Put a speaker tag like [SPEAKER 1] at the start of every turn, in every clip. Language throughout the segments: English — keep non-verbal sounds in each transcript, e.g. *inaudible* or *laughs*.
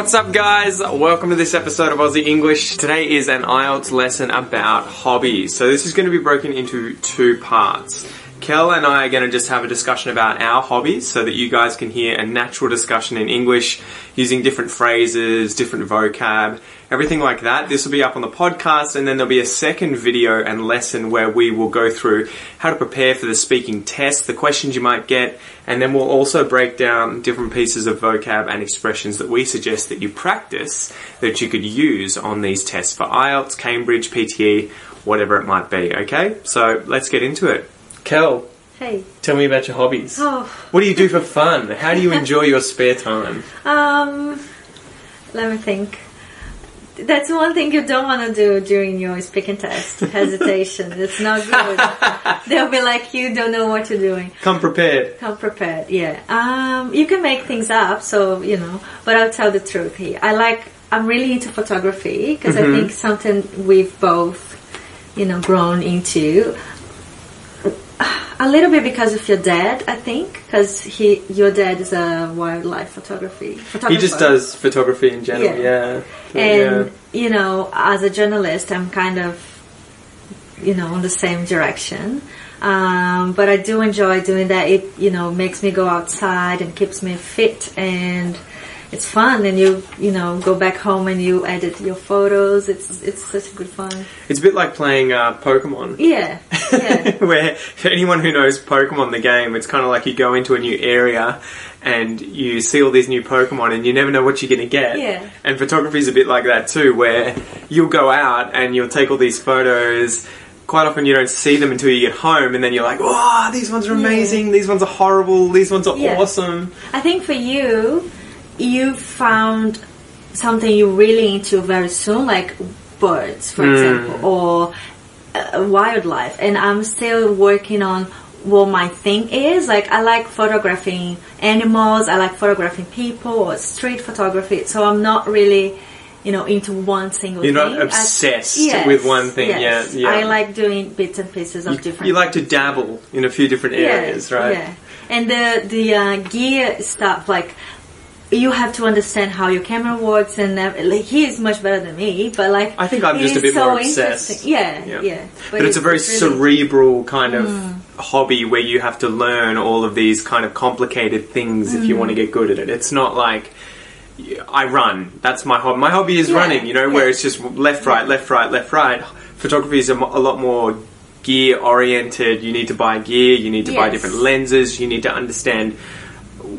[SPEAKER 1] What's up, guys? Welcome to this episode of Aussie English. Today is an IELTS lesson about hobbies. So, this is going to be broken into two parts. Kel and I are going to just have a discussion about our hobbies so that you guys can hear a natural discussion in English using different phrases, different vocab, everything like that. This will be up on the podcast and then there'll be a second video and lesson where we will go through how to prepare for the speaking test, the questions you might get, and then we'll also break down different pieces of vocab and expressions that we suggest that you practice that you could use on these tests for IELTS, Cambridge, PTE, whatever it might be, okay? So let's get into it. Kel,
[SPEAKER 2] Hey.
[SPEAKER 1] tell me about your hobbies.
[SPEAKER 2] Oh.
[SPEAKER 1] What do you do for fun? How do you enjoy your spare time?
[SPEAKER 2] Um. Let me think. That's one thing you don't want to do during your speaking test. *laughs* Hesitation. it's not good. *laughs* They'll be like, you don't know what you're doing.
[SPEAKER 1] Come prepared.
[SPEAKER 2] Come prepared. Yeah. Um. You can make things up, so you know. But I'll tell the truth here. I like. I'm really into photography because I think something we've both, you know, grown into. *sighs* A little bit because of your dad, I think, because he, your dad is a wildlife photography.
[SPEAKER 1] He just does photography in general, yeah.
[SPEAKER 2] Yeah. And
[SPEAKER 1] yeah.
[SPEAKER 2] you know, as a journalist, I'm kind of, you know, on the same direction. Um, but I do enjoy doing that. It you know makes me go outside and keeps me fit and it's fun. And you you know go back home and you edit your photos. It's it's such good fun.
[SPEAKER 1] It's a bit like playing uh, Pokemon.
[SPEAKER 2] Yeah, yeah. *laughs*
[SPEAKER 1] Where for anyone who knows Pokemon the game, it's kind of like you go into a new area and you see all these new Pokemon and you never know what you're going to get.
[SPEAKER 2] Yeah.
[SPEAKER 1] And photography is a bit like that too, where you'll go out and you'll take all these photos. Quite often you don't see them until you get home, and then you're like, "Wow, these ones are amazing. These ones are horrible. These ones are
[SPEAKER 2] Yeah.
[SPEAKER 1] awesome."
[SPEAKER 2] I think for you, you found something you're really into very soon, like birds, for example, or uh, wildlife. And I'm still working on what my thing is. Like, I like photographing animals, I like photographing people, or street photography. So I'm not really. You know, into one single
[SPEAKER 1] You're
[SPEAKER 2] thing.
[SPEAKER 1] not
[SPEAKER 2] I-
[SPEAKER 1] obsessed
[SPEAKER 2] Yes,
[SPEAKER 1] with one thing,
[SPEAKER 2] yes.
[SPEAKER 1] yeah, yeah.
[SPEAKER 2] I like doing bits and pieces of
[SPEAKER 1] You,
[SPEAKER 2] different.
[SPEAKER 1] you like to dabble in a few different areas, right?
[SPEAKER 2] Yeah, and the the uh, gear stuff like. You have to understand how your camera works, and uh, like he is much better than me. But like,
[SPEAKER 1] I think I'm just a bit
[SPEAKER 2] so
[SPEAKER 1] more obsessed.
[SPEAKER 2] interesting. Yeah, yeah.
[SPEAKER 1] But, it's, a very
[SPEAKER 2] really-
[SPEAKER 1] cerebral kind of
[SPEAKER 2] Mm.
[SPEAKER 1] hobby where you have to learn all of these kind of complicated things if you want to
[SPEAKER 2] Mm.
[SPEAKER 1] get good at it. It's not like I run. That's my hobby. My hobby is
[SPEAKER 2] Yeah,
[SPEAKER 1] running, you know, where it's just left, right, left, right, left, right. Photography is a, a lot more gear oriented. You need to buy gear, you need to buy different lenses, you need to understand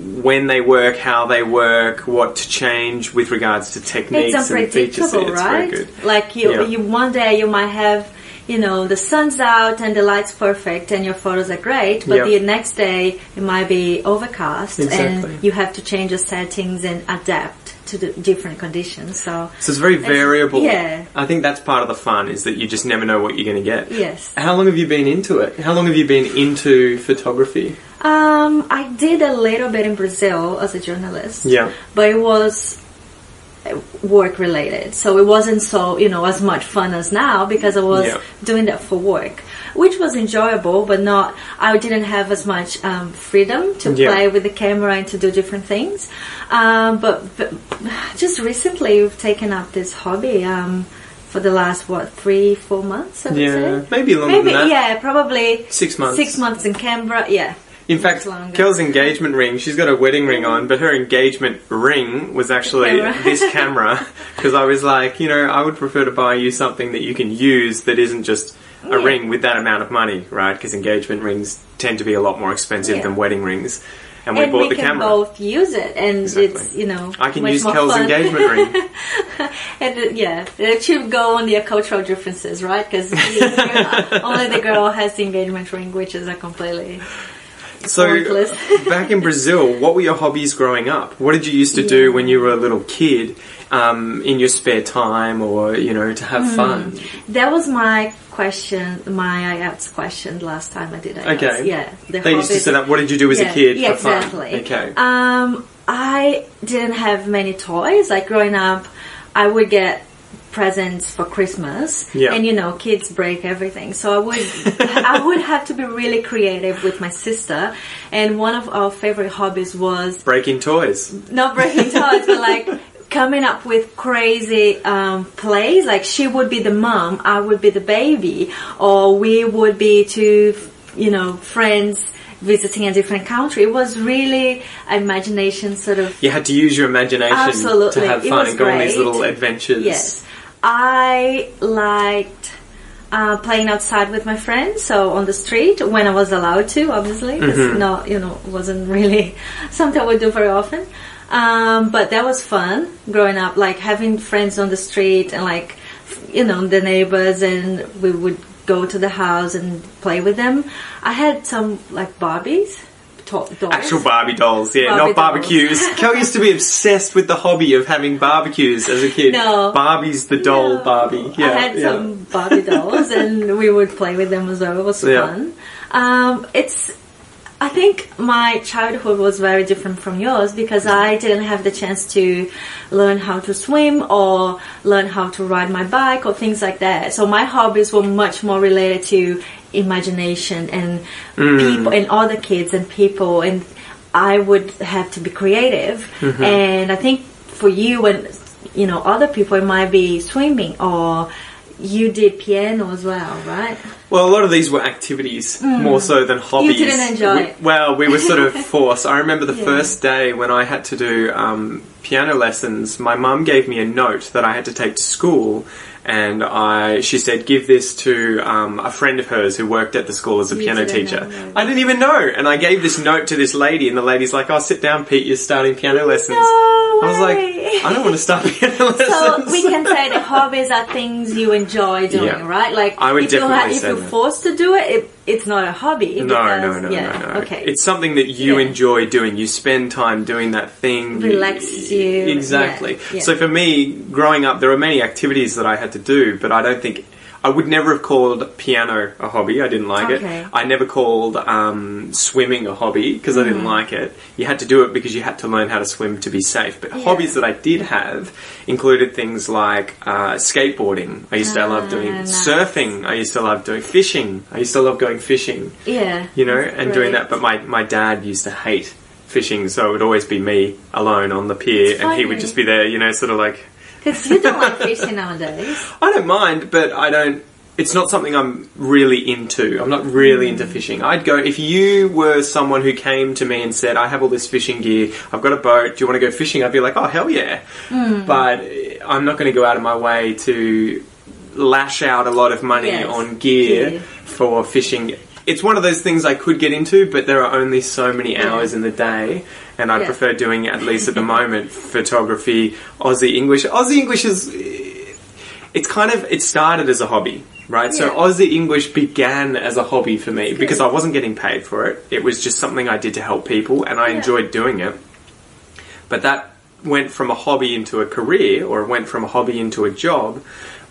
[SPEAKER 1] when they work, how they work, what to change with regards to techniques
[SPEAKER 2] It's
[SPEAKER 1] and features. It's
[SPEAKER 2] right?
[SPEAKER 1] very good.
[SPEAKER 2] Like you,
[SPEAKER 1] Yeah.
[SPEAKER 2] you one day you might have, you know, the sun's out and the light's perfect and your photos are great, but
[SPEAKER 1] Yeah.
[SPEAKER 2] the next day it might be overcast
[SPEAKER 1] Exactly.
[SPEAKER 2] and you have to change your settings and adapt to the different conditions. So
[SPEAKER 1] So it's very variable.
[SPEAKER 2] yeah.
[SPEAKER 1] I think that's part of the fun is that you just never know what you're going to get.
[SPEAKER 2] yes.
[SPEAKER 1] How long have you been into it? How long have you been into photography?
[SPEAKER 2] Um, I did a little bit in Brazil as a journalist.
[SPEAKER 1] Yeah.
[SPEAKER 2] But it was work related. So it wasn't so, you know, as much fun as now because I was
[SPEAKER 1] Yeah.
[SPEAKER 2] doing that for work, which was enjoyable, but not, I didn't have as much um, freedom to
[SPEAKER 1] Yeah.
[SPEAKER 2] play with the camera and to do different things. Um, but, but just recently we've taken up this hobby. Um, for the last what three four months I would
[SPEAKER 1] Yeah,
[SPEAKER 2] say
[SPEAKER 1] maybe longer
[SPEAKER 2] maybe
[SPEAKER 1] than that.
[SPEAKER 2] yeah probably
[SPEAKER 1] Six months.
[SPEAKER 2] six months in Canberra yeah
[SPEAKER 1] In fact. Kel's engagement ring, she's got a wedding ring on, but her engagement ring was actually
[SPEAKER 2] Camera. *laughs*
[SPEAKER 1] this camera. *laughs* Because I was like, you know, I would prefer to buy you something that you can use that isn't just a
[SPEAKER 2] Yeah.
[SPEAKER 1] ring with that amount of money, right? Because engagement rings tend to be a lot more expensive
[SPEAKER 2] Yeah.
[SPEAKER 1] than wedding rings. And we
[SPEAKER 2] and
[SPEAKER 1] bought
[SPEAKER 2] we
[SPEAKER 1] the
[SPEAKER 2] can
[SPEAKER 1] camera.
[SPEAKER 2] both use it, and
[SPEAKER 1] Exactly.
[SPEAKER 2] it's you know
[SPEAKER 1] I can use Kel's
[SPEAKER 2] fun.
[SPEAKER 1] engagement ring. *laughs*
[SPEAKER 2] and uh, yeah, it should go on the cultural differences, right? Because *laughs* only the girl has the engagement ring, which is a completely
[SPEAKER 1] So, *laughs* back in Brazil, what were your hobbies growing up? What did you used to do when you were a little kid um, in your spare time or, you know, to have fun?
[SPEAKER 2] That was my question, my IELTS question last time I did IELTS.
[SPEAKER 1] Okay.
[SPEAKER 2] Yeah. The
[SPEAKER 1] They used to say that, what did you do as
[SPEAKER 2] yeah,
[SPEAKER 1] a kid
[SPEAKER 2] yeah,
[SPEAKER 1] for fun?
[SPEAKER 2] exactly.
[SPEAKER 1] Okay.
[SPEAKER 2] Um, I didn't have many toys. Like growing up, I would get presents for Christmas,
[SPEAKER 1] Yeah.
[SPEAKER 2] and you know, kids break everything. So I would, *laughs* I would have to be really creative with my sister. And one of our favorite hobbies was
[SPEAKER 1] Breaking toys.
[SPEAKER 2] not breaking *laughs* toys, but like coming up with crazy um, plays. Like she would be the mom, I would be the baby, or we would be two, you know, friends visiting a different country. It was really imagination sort of.
[SPEAKER 1] You had to use your imagination
[SPEAKER 2] Absolutely.
[SPEAKER 1] to have fun and go on these little adventures.
[SPEAKER 2] Yes, I liked. Uh, playing outside with my friends, so on the street when I was allowed to, obviously, because
[SPEAKER 1] Mm-hmm.
[SPEAKER 2] not you know wasn't really *laughs* something I would do very often. Um, but that was fun growing up, like having friends on the street and like you know the neighbors, and we would go to the house and play with them. I had some like Barbies, to- dolls.
[SPEAKER 1] Actual Barbie dolls, yeah,
[SPEAKER 2] Barbie
[SPEAKER 1] not barbecues. *laughs* Kel used to be obsessed with the hobby of having barbecues as a kid.
[SPEAKER 2] No.
[SPEAKER 1] Barbie's the doll
[SPEAKER 2] No.
[SPEAKER 1] Barbie. Yeah,
[SPEAKER 2] I had
[SPEAKER 1] yeah.
[SPEAKER 2] some Barbie dolls, *laughs* and we would play with them as well. It was
[SPEAKER 1] Yeah.
[SPEAKER 2] fun. Um, it's. I think my childhood was very different from yours because I didn't have the chance to learn how to swim or learn how to ride my bike or things like that. So my hobbies were much more related to imagination and
[SPEAKER 1] Mm.
[SPEAKER 2] people and other kids and people and I would have to be creative.
[SPEAKER 1] Mm-hmm.
[SPEAKER 2] And I think for you and you know other people it might be swimming or you did piano as well, right?
[SPEAKER 1] Well, a lot of these were activities more so than hobbies.
[SPEAKER 2] Mm. didn't enjoy
[SPEAKER 1] We-
[SPEAKER 2] it.
[SPEAKER 1] Well, we were sort of *laughs* forced. I remember the
[SPEAKER 2] Yeah.
[SPEAKER 1] first day when I had to do um, piano lessons. My mum gave me a note that I had to take to school, and I she said, "Give this to um, a friend of hers who worked at the school as a
[SPEAKER 2] You
[SPEAKER 1] piano teacher."
[SPEAKER 2] know.
[SPEAKER 1] I didn't even know, and I gave this note to this lady, and the lady's like, "Oh, sit down, Pete. You're starting piano lessons." I was like,
[SPEAKER 2] way.
[SPEAKER 1] "I don't want to start *laughs* piano lessons."
[SPEAKER 2] So we can say that hobbies are things you enjoy doing,
[SPEAKER 1] Yeah.
[SPEAKER 2] right? Like
[SPEAKER 1] I would
[SPEAKER 2] if, you
[SPEAKER 1] definitely
[SPEAKER 2] if you're
[SPEAKER 1] that.
[SPEAKER 2] forced to do it, it, it's not a hobby.
[SPEAKER 1] No,
[SPEAKER 2] because-
[SPEAKER 1] no, no,
[SPEAKER 2] yeah,
[SPEAKER 1] no, no.
[SPEAKER 2] Okay.
[SPEAKER 1] It's something that you
[SPEAKER 2] Yeah.
[SPEAKER 1] enjoy doing. You spend time doing that thing.
[SPEAKER 2] Relaxes you.
[SPEAKER 1] Exactly.
[SPEAKER 2] Yeah, yeah.
[SPEAKER 1] So for me, growing up, there were many activities that I had to do, but I don't think. I would never have called piano a hobby. I didn't like
[SPEAKER 2] Okay.
[SPEAKER 1] it. I never called um, swimming a hobby because I
[SPEAKER 2] Mm.
[SPEAKER 1] didn't like it. You had to do it because you had to learn how to swim to be safe. But hobbies that I did have included things like uh, skateboarding. I used to love doing
[SPEAKER 2] Ah, nice.
[SPEAKER 1] surfing. I used to love doing fishing. I used to love going fishing
[SPEAKER 2] yeah.
[SPEAKER 1] you know, and doing that. But my, my dad used to hate fishing, so it would always be me alone on the pier, and he would just be there, you know, sort of like,
[SPEAKER 2] Because you don't like fishing nowadays.
[SPEAKER 1] I don't mind, but I don't. It's not something I'm really into. I'm not really into
[SPEAKER 2] Mm.
[SPEAKER 1] fishing. I'd go if you were someone who came to me and said, "I have all this fishing gear. I've got a boat. Do you want to go fishing?" I'd be like, "Oh hell yeah!"
[SPEAKER 2] Mm.
[SPEAKER 1] But uh, I'm not going to go out of my way to lash out a lot of money
[SPEAKER 2] Yes.
[SPEAKER 1] on gear
[SPEAKER 2] Gear.
[SPEAKER 1] for fishing. It's one of those things I could get into, but there are only so many hours in the day, and I
[SPEAKER 2] Yeah.
[SPEAKER 1] prefer doing at least at the *laughs* moment photography, Aussie English. Aussie English is it's kind of it started as a hobby right so aussie english began as a hobby for me because i wasn't getting paid for it it was just something i did to help people and i
[SPEAKER 2] Yeah.
[SPEAKER 1] enjoyed doing it but that went from a hobby into a career or went from a hobby into a job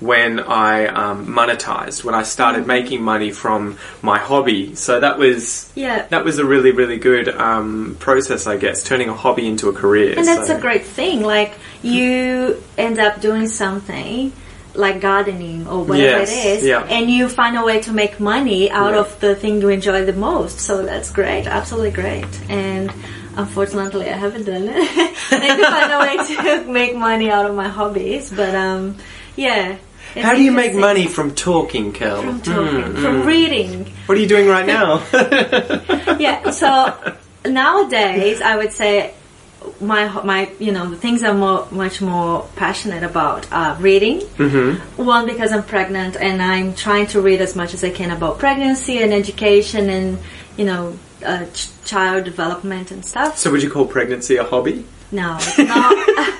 [SPEAKER 1] when i um, monetized when i started
[SPEAKER 2] Mm-hmm.
[SPEAKER 1] making money from my hobby so that was
[SPEAKER 2] Yeah.
[SPEAKER 1] that was a really really good um, process i guess turning a hobby into a career
[SPEAKER 2] And that's
[SPEAKER 1] So-
[SPEAKER 2] a great thing. Like you end up doing something like gardening or whatever
[SPEAKER 1] Yes,
[SPEAKER 2] it is,
[SPEAKER 1] yeah.
[SPEAKER 2] and you find a way to make money out
[SPEAKER 1] Yeah.
[SPEAKER 2] of the thing you enjoy the most. So that's great, absolutely great. And unfortunately, I haven't done it. *laughs* I need to find a way to make money out of my hobbies. But um, yeah.
[SPEAKER 1] how do you make money from talking kel
[SPEAKER 2] From talking,
[SPEAKER 1] Mm,
[SPEAKER 2] from
[SPEAKER 1] mm.
[SPEAKER 2] reading.
[SPEAKER 1] What are you doing right now? *laughs* *laughs*
[SPEAKER 2] yeah. So nowadays, I would say my my you know the things I'm more, much more passionate about are reading. Mm-hmm. One because I'm pregnant and I'm trying to read as much as I can about pregnancy and education and you know uh, ch- child development and stuff.
[SPEAKER 1] so would you call pregnancy a hobby?
[SPEAKER 2] No, *laughs* it's not.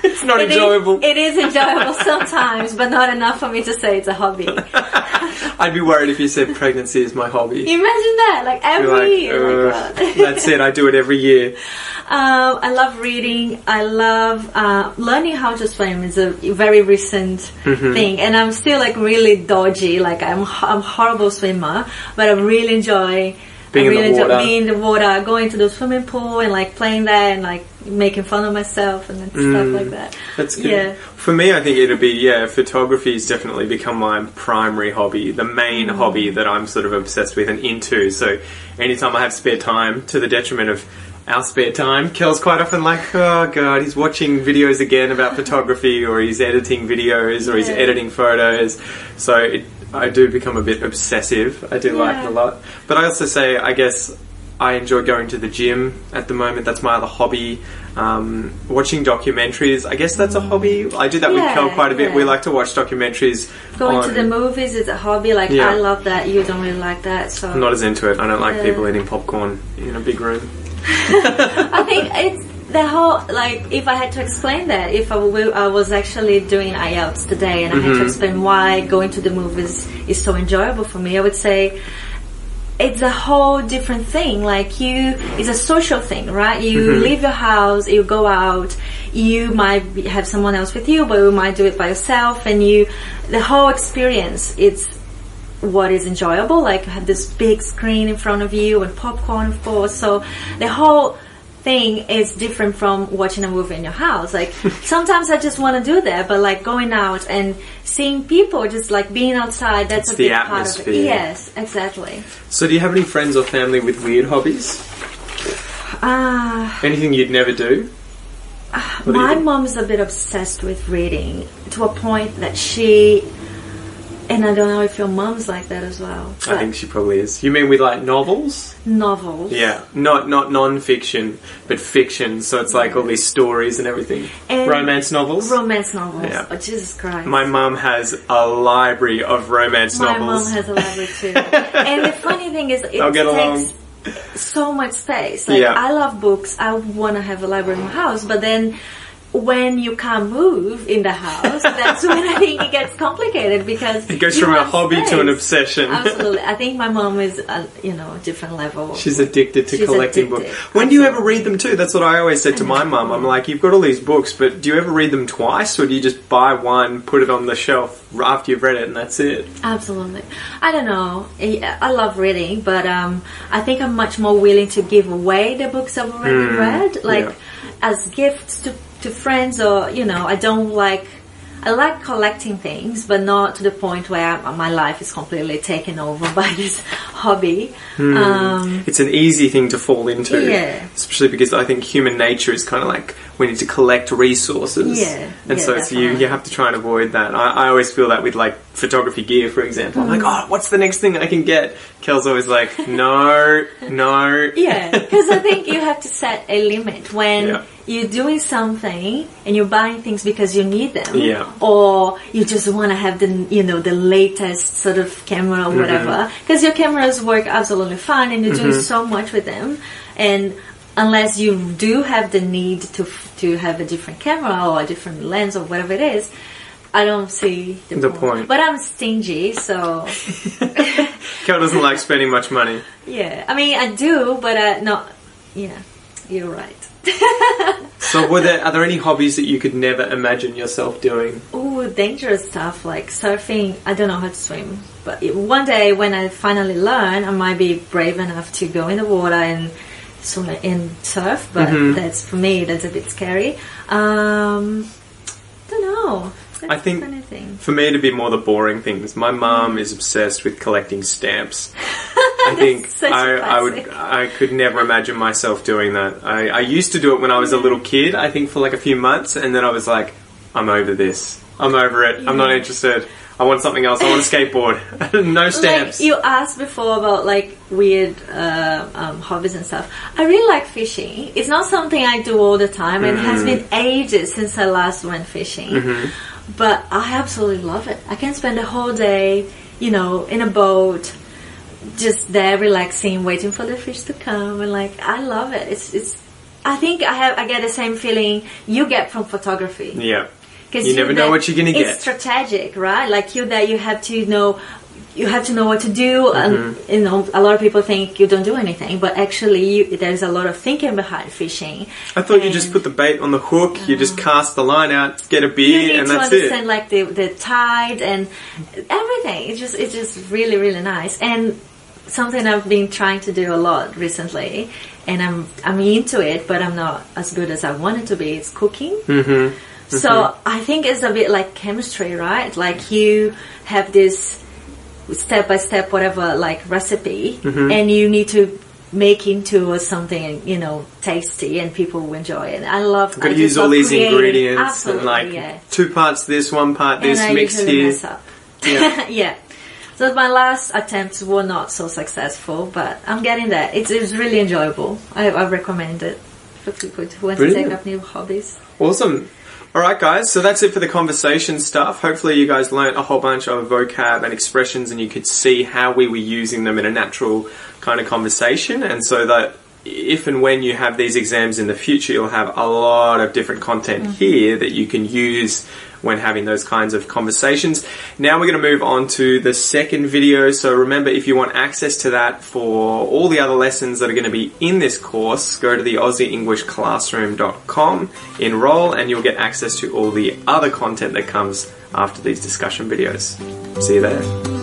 [SPEAKER 1] It's not
[SPEAKER 2] It is-
[SPEAKER 1] enjoyable.
[SPEAKER 2] it is enjoyable sometimes, but not enough for me to say it's a hobby. *laughs*
[SPEAKER 1] I'd be worried if you said pregnancy is my hobby.
[SPEAKER 2] Imagine that, like every
[SPEAKER 1] like,
[SPEAKER 2] year. Oh my God.
[SPEAKER 1] that's it. I do it every year. *laughs*
[SPEAKER 2] Um, I love reading. I love uh, learning how to swim. is a very recent
[SPEAKER 1] Mm-hmm.
[SPEAKER 2] thing, and I'm still like really dodgy. Like I'm I'm a horrible swimmer, but I really enjoy
[SPEAKER 1] Being
[SPEAKER 2] I
[SPEAKER 1] in the
[SPEAKER 2] really enjoy
[SPEAKER 1] water.
[SPEAKER 2] being in the water, going to the swimming pool and like playing there and like making fun of myself and then stuff like that.
[SPEAKER 1] That's good.
[SPEAKER 2] Yeah.
[SPEAKER 1] For me, I think it'd be yeah. Photography has definitely become my primary hobby, the main
[SPEAKER 2] Mm.
[SPEAKER 1] hobby that I'm sort of obsessed with and into. So, anytime I have spare time, to the detriment of our spare time. Kel's quite often like, oh god, he's watching videos again about photography, or he's editing videos, or he's editing photos. So it, I do become a bit obsessive. I do like it a lot. But I also say, I guess. I enjoy going to the gym at the moment. That's my other hobby. Um, watching documentaries. I guess that's a hobby. I do that with
[SPEAKER 2] Yeah,
[SPEAKER 1] Kel quite a bit.
[SPEAKER 2] yeah.
[SPEAKER 1] We like to watch documentaries.
[SPEAKER 2] Going
[SPEAKER 1] on-
[SPEAKER 2] to the movies is a hobby. Like
[SPEAKER 1] Yeah.
[SPEAKER 2] I love that. You don't really like that, so
[SPEAKER 1] I'm not as into it. I don't like people eating popcorn in a big room. *laughs*
[SPEAKER 2] I think it's the whole like if I had to explain that if I, w- I was actually doing IELTS today and I had to explain why going to the movies is so enjoyable for me, I would say it's a whole different thing. Like you, it's a social thing, right? You mm-hmm. leave your house, you go out, you might have someone else with you, but you might do it by yourself, and you, the whole experience, it's what is enjoyable. Like you have this big screen in front of you and popcorn, of course. So the whole thing is different from watching a movie in your house. Like *laughs* sometimes I just want to do that, but like going out and seeing people, just like being outside, that's
[SPEAKER 1] It's
[SPEAKER 2] a
[SPEAKER 1] the
[SPEAKER 2] big part of
[SPEAKER 1] atmosphere.
[SPEAKER 2] it. Yes, exactly.
[SPEAKER 1] So, do you have any friends or family with weird hobbies?
[SPEAKER 2] Ah.
[SPEAKER 1] Anything you'd never do? What
[SPEAKER 2] My mom's a bit obsessed with reading to a point that she, and I don't know if your mom's like that as well.
[SPEAKER 1] I think she probably is. You mean with like novels?
[SPEAKER 2] novels.
[SPEAKER 1] Yeah, not not non-fiction, but fiction. So it's like all these stories and everything.
[SPEAKER 2] And
[SPEAKER 1] romance novels.
[SPEAKER 2] Romance novels.
[SPEAKER 1] Yeah.
[SPEAKER 2] Oh, Jesus Christ.
[SPEAKER 1] My mum has a library of romance novels.
[SPEAKER 2] My
[SPEAKER 1] novels.
[SPEAKER 2] mom has a library too. *laughs* and the funny thing is, it
[SPEAKER 1] get
[SPEAKER 2] takes
[SPEAKER 1] along.
[SPEAKER 2] so much space. Like
[SPEAKER 1] Yeah.
[SPEAKER 2] I love books. I want to have a library in my house, but then when you can't move in the house, that's when I think it gets complicated because
[SPEAKER 1] it goes from a
[SPEAKER 2] have
[SPEAKER 1] hobby to an obsession. *laughs*
[SPEAKER 2] Absolutely, I think my mom is, uh, you know, a different level.
[SPEAKER 1] She's addicted to
[SPEAKER 2] She's
[SPEAKER 1] collecting
[SPEAKER 2] addicted.
[SPEAKER 1] books. When do you ever read them too? That's what I always said to my mum. I'm like, you've got all these books, but do you ever read them twice, or do you just buy one, put it on the shelf after you've read it, and that's it?
[SPEAKER 2] Absolutely. I don't know. I I love reading, but um, I think I'm much more willing to give away the books I've already read, like
[SPEAKER 1] yeah.
[SPEAKER 2] as gifts to, to friends, or you know, I don't like. I like collecting things, but not to the point where my life is completely taken over *laughs* by this hobby. Um,
[SPEAKER 1] It's an easy thing to fall into,
[SPEAKER 2] Yeah.
[SPEAKER 1] especially because I think human nature is kind of like we need to collect resources,
[SPEAKER 2] Yeah,
[SPEAKER 1] and
[SPEAKER 2] yeah,
[SPEAKER 1] so it's you you have to try and avoid that. I, I always feel that with like photography gear, for example. I'm like,
[SPEAKER 2] Mm.
[SPEAKER 1] oh, what's the next thing I can get? Kel's always like, *laughs* no, no,
[SPEAKER 2] Yeah, because I think you have to set a limit when
[SPEAKER 1] Yeah.
[SPEAKER 2] you're doing something and you're buying things because you need them,
[SPEAKER 1] Yeah.
[SPEAKER 2] or you just want to have the you know the latest sort of camera or whatever.
[SPEAKER 1] Mm-hmm.
[SPEAKER 2] Because your cameras work absolutely fine and you're doing so much with them, and unless you do have the need to to have a different camera or a different lens or whatever it is. I don't see the,
[SPEAKER 1] The point.
[SPEAKER 2] But I'm stingy, so *laughs*
[SPEAKER 1] Kel doesn't like spending much money.
[SPEAKER 2] yeah. I mean, I do, but uh, no, yeah, you're right. *laughs*
[SPEAKER 1] So, were there are there any hobbies that you could never imagine yourself doing?
[SPEAKER 2] Oh, dangerous stuff like surfing. I don't know how to swim, but one day when I finally learn, I might be brave enough to go in the water and swim and surf. But
[SPEAKER 1] Mm-hmm.
[SPEAKER 2] that's for me. That's a bit scary. Um, don't know. That's
[SPEAKER 1] I think-
[SPEAKER 2] anything.
[SPEAKER 1] For me, to be more the boring things. My mum is obsessed with collecting stamps. *laughs* I think I, I would. I could never imagine myself doing that. I, I used to do it when I was a little kid. I think for like a few months, and then I was like, I'm over this. I'm over it. I'm not interested. I want something else. I want a skateboard. *laughs* no stamps.
[SPEAKER 2] Like you asked before about like weird uh, um, hobbies and stuff. I really like fishing. It's not something I do all the time, and it has been ages since I last went fishing. But I absolutely love it. I can spend a whole day, you know, in a boat, just there relaxing, waiting for the fish to come, and like I love it. It's it's. I think I have I get the same feeling you get from photography.
[SPEAKER 1] yeah.
[SPEAKER 2] 'Cause
[SPEAKER 1] You never know what you're gonna get.
[SPEAKER 2] It's strategic, right? Like you that you have to know, you have to know what to do.
[SPEAKER 1] Mm-hmm.
[SPEAKER 2] And you know, a lot of people think you don't do anything, but actually, you, there's a lot of thinking behind fishing.
[SPEAKER 1] I thought you just put the bait on the hook. You just cast the line out, get a beer and that's it You
[SPEAKER 2] need
[SPEAKER 1] and
[SPEAKER 2] to understand like the the tide and everything. It's just it's just really really nice and something I've been trying to do a lot recently. And I'm I'm into it, but I'm not as good as I wanted to be. It's cooking.
[SPEAKER 1] Mm-hmm.
[SPEAKER 2] So I think it's a bit like chemistry, right? Like you have this step by step whatever like recipe
[SPEAKER 1] Mm-hmm.
[SPEAKER 2] and you need to make into something you know tasty and people will enjoy it. I love.
[SPEAKER 1] Got to use all these
[SPEAKER 2] creating.
[SPEAKER 1] ingredients
[SPEAKER 2] Absolutely,
[SPEAKER 1] and like
[SPEAKER 2] yeah.
[SPEAKER 1] two parts this, one part this,
[SPEAKER 2] and I
[SPEAKER 1] mixed here.
[SPEAKER 2] mess up.
[SPEAKER 1] Yeah. *laughs*
[SPEAKER 2] yeah. So my last attempts were not so successful, but I'm getting there. It's, it's really enjoyable. I, I recommend it for people who want to take up new hobbies.
[SPEAKER 1] Awesome. All right, guys. So that's it for the conversation stuff. Hopefully, you guys learnt a whole bunch of vocab and expressions, and you could see how we were using them in a natural kind of conversation. And so that if and when you have these exams in the future, you'll have a lot of different content mm-hmm. here that you can use when having those kinds of conversations. Now we're going to move on to the second video. So remember, if you want access to that for all the other lessons that are going to be in this course, go to the AussieEnglishClassroom.com, enroll, and you'll get access to all the other content that comes after these discussion videos. See you there.